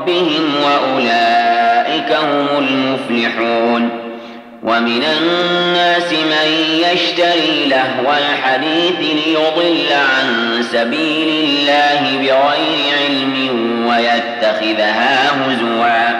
ربهم وأولئك هم المفلحون ومن الناس من يشتري لهو الحديث ليضل عن سبيل الله بغير علم ويتخذها هزوا.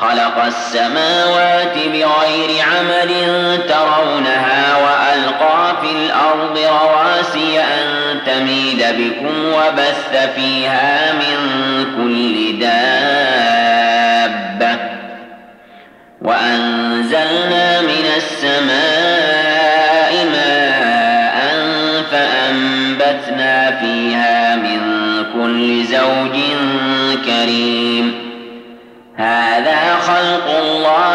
خلق السماوات بغير عمد ترونها وألقى في الأرض رواسي أن تميد بكم وبث فيها من كل دابة. وأنزلنا من السماء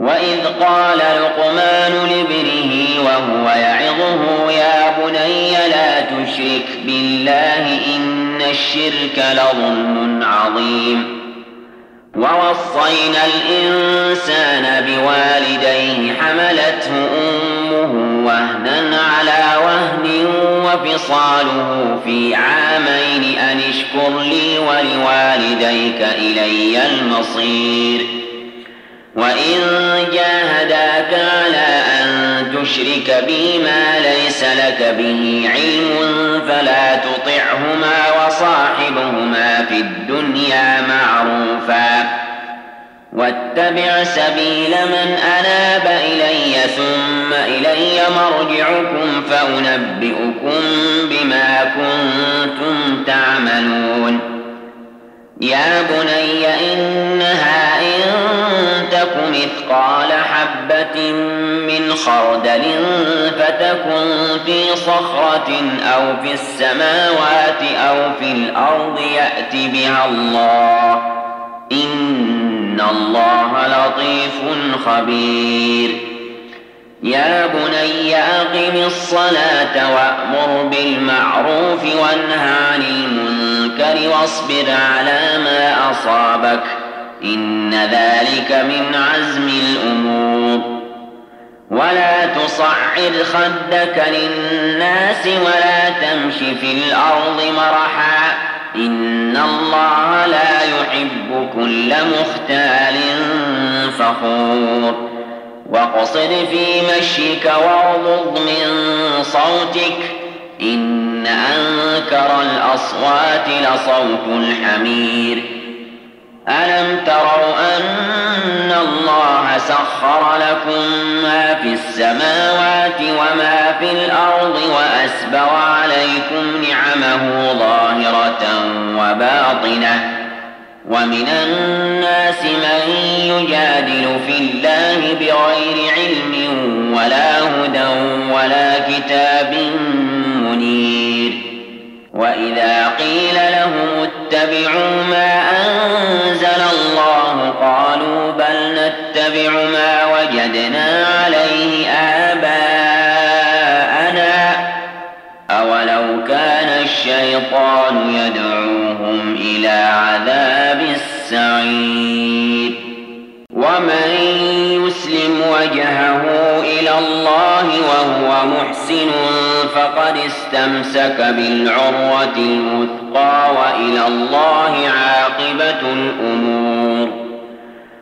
وإذ قال لقمان لابنه وهو يعظه يا بني لا تشرك بالله إن الشرك لظلم عظيم. ووصينا الإنسان بوالديه حملته أمه وهنا على وهن وفصاله في عامين أن اشكر لي ولوالديك إلي المصير. وإن تشرك بي ما ليس لك به علم فلا تطعهما وصاحبهما في الدنيا معروفا واتبع سبيل من أناب إلي ثم إلي مرجعكم فأنبئكم بما كنتم تعملون يا بني إنها إن تك مثقال حبة من خردل فتكن في صخرة أو في السماوات أو في الأرض يأت بها الله إن الله لطيف خبير. يا بني أقم الصلاة وأمر بالمعروف وانهى عن المنكر واصبر على ما أصابك إن ذلك من عزم الأمور. ولا تصعر خدك للناس ولا تمش في الأرض مرحا. إن الله لا يحب كل مختال فخور. واقصد في مشيك واغضض من صوتك. إن أنكر الأصوات لصوت الحمير. ألم تروا أن الله سخر لكم ما في السماوات وما في الأرض وأسبغ عليكم نعمه ظاهرة وباطنة ومن الناس من يجادل في الله بغير علم ولا هدى ولا كتاب منير وإذا قيل لهم اتبعوا ما ما وجدنا عليه آباءنا أولو كان الشيطان يدعوهم إلى عذاب السعير ومن يسلم وجهه إلى الله وهو محسن فقد استمسك بالعروة الوثقى وإلى الله عاقبة الأمور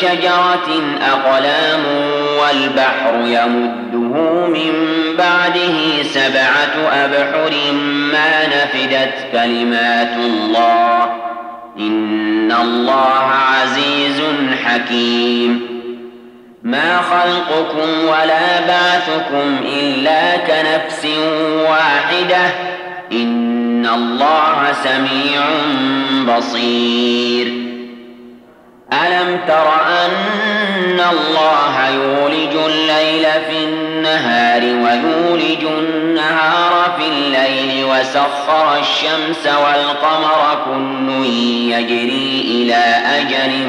شجرة أقلام والبحر يمده من بعده سبعة أبحر ما نفدت كلمات الله. إن الله عزيز حكيم. ما خلقكم ولا بعثكم إلا كنفس واحدة. إن الله سميع بصير. ألم تر أن الله يولج الليل في النهار ويولج النهار في الليل وسخر الشمس والقمر كل يجري إلى أجل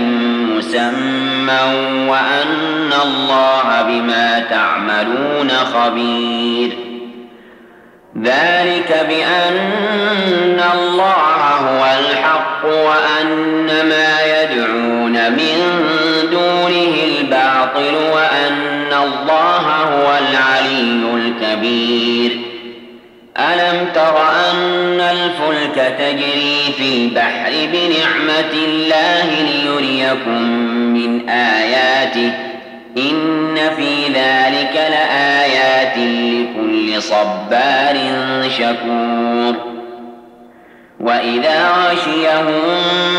مسمى وأن الله بما تعملون خبير ذلك بأن الله هو الحق وأن ما يدعون من دونه الباطل وأن الله هو العلي الكبير. ألم تر أن الفلك تجري في البحر بنعمة الله ليريكم من آياته؟ إن في ذلك لآيات لكل صبار شكور. وإذا غشيهم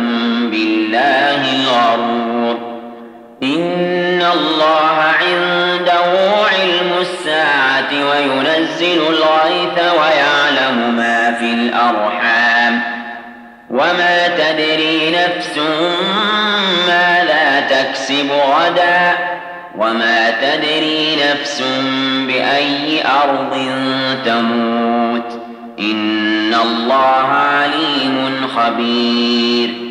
وما تدري نفس ماذا تكسب غدا وما تدري نفس بأي أرض تموت إن الله عليم خبير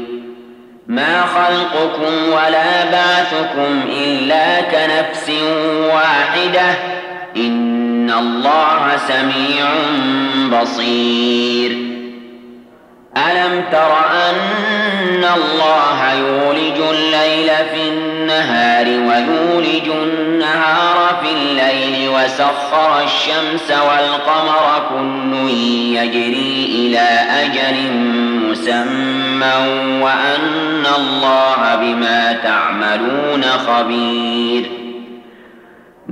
ما خلقكم ولا بعثكم إلا كنفس واحدة إن الله سميع بصير ألم تر أن الله يولج الليل في النهار ويولج النهار في الليل وسخر الشمس والقمر كل يجري إلى أجل مسمى وأن الله بما تعملون خبير.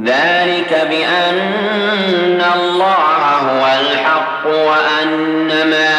ذلك بأن الله هو الحق وأن ما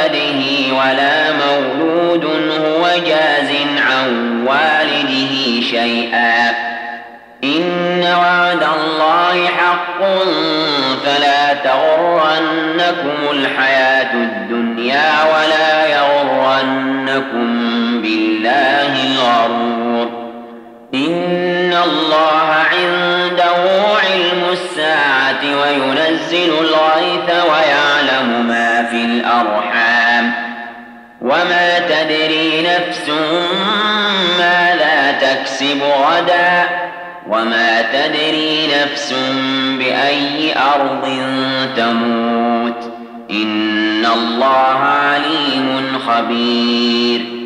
حق فلا تغرنكم الحياة الدنيا ولا يغرنكم بالله الغرور. إن الله عنده علم الساعة وينزل الغيث ويعلم ما في الأرحام. وما تدري نفس ماذا تكسب غدا. وما تدري نفس بأي أرض تموت إن الله عليم خبير